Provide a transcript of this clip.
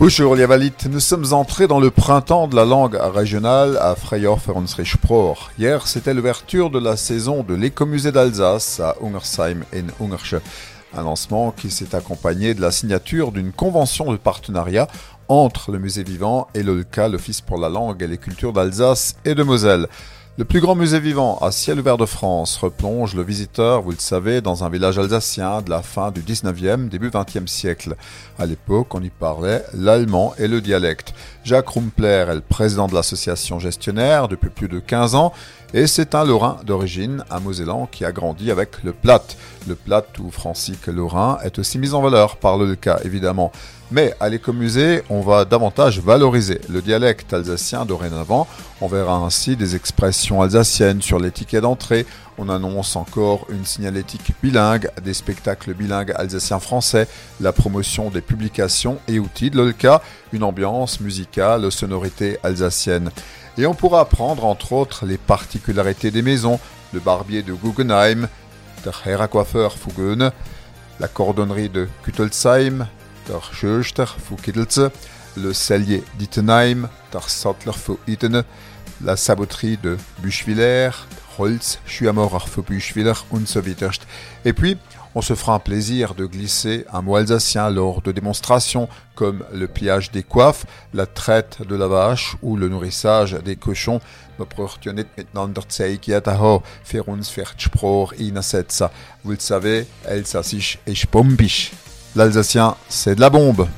Bonjour les nous sommes entrés dans le printemps de la langue régionale à Freyhof Hier, c'était l'ouverture de la saison de l'écomusée d'Alsace à Ungersheim et Ungersche. Un lancement qui s'est accompagné de la signature d'une convention de partenariat entre le musée vivant et l'OLCA, l'Office pour la langue et les cultures d'Alsace et de Moselle. Le plus grand musée vivant à ciel ouvert de France replonge le visiteur, vous le savez, dans un village alsacien de la fin du 19e, début 20e siècle. À l'époque, on y parlait l'allemand et le dialecte. Jacques Rumpler est le président de l'association gestionnaire depuis plus de 15 ans et c'est un Lorrain d'origine, un Mosellan qui a grandi avec le Platte. Le Platte ou francique lorrain est aussi mis en valeur par le cas évidemment. Mais à l'écomusée, on va davantage valoriser le dialecte alsacien dorénavant. On verra ainsi des expressions alsaciennes sur les tickets d'entrée. On annonce encore une signalétique bilingue, des spectacles bilingues alsaciens-français, la promotion des publications et outils de l'OLCA, une ambiance musicale aux sonorités alsaciennes. Et on pourra apprendre entre autres les particularités des maisons, le barbier de Guggenheim, der Herrencoiffeur Fugen, la cordonnerie de Kuttelsheim, der Schöster le cellier d'Ittenheim, der Sattler la saboterie de Buchwiller, Schuamor fu Buchwiller und so weiter. Et puis, on se fera un plaisir de glisser un mot alsacien lors de démonstrations comme le pliage des coiffes, la traite de la vache ou le nourrissage des cochons. Vous le savez. L'alsacien, c'est de la bombe.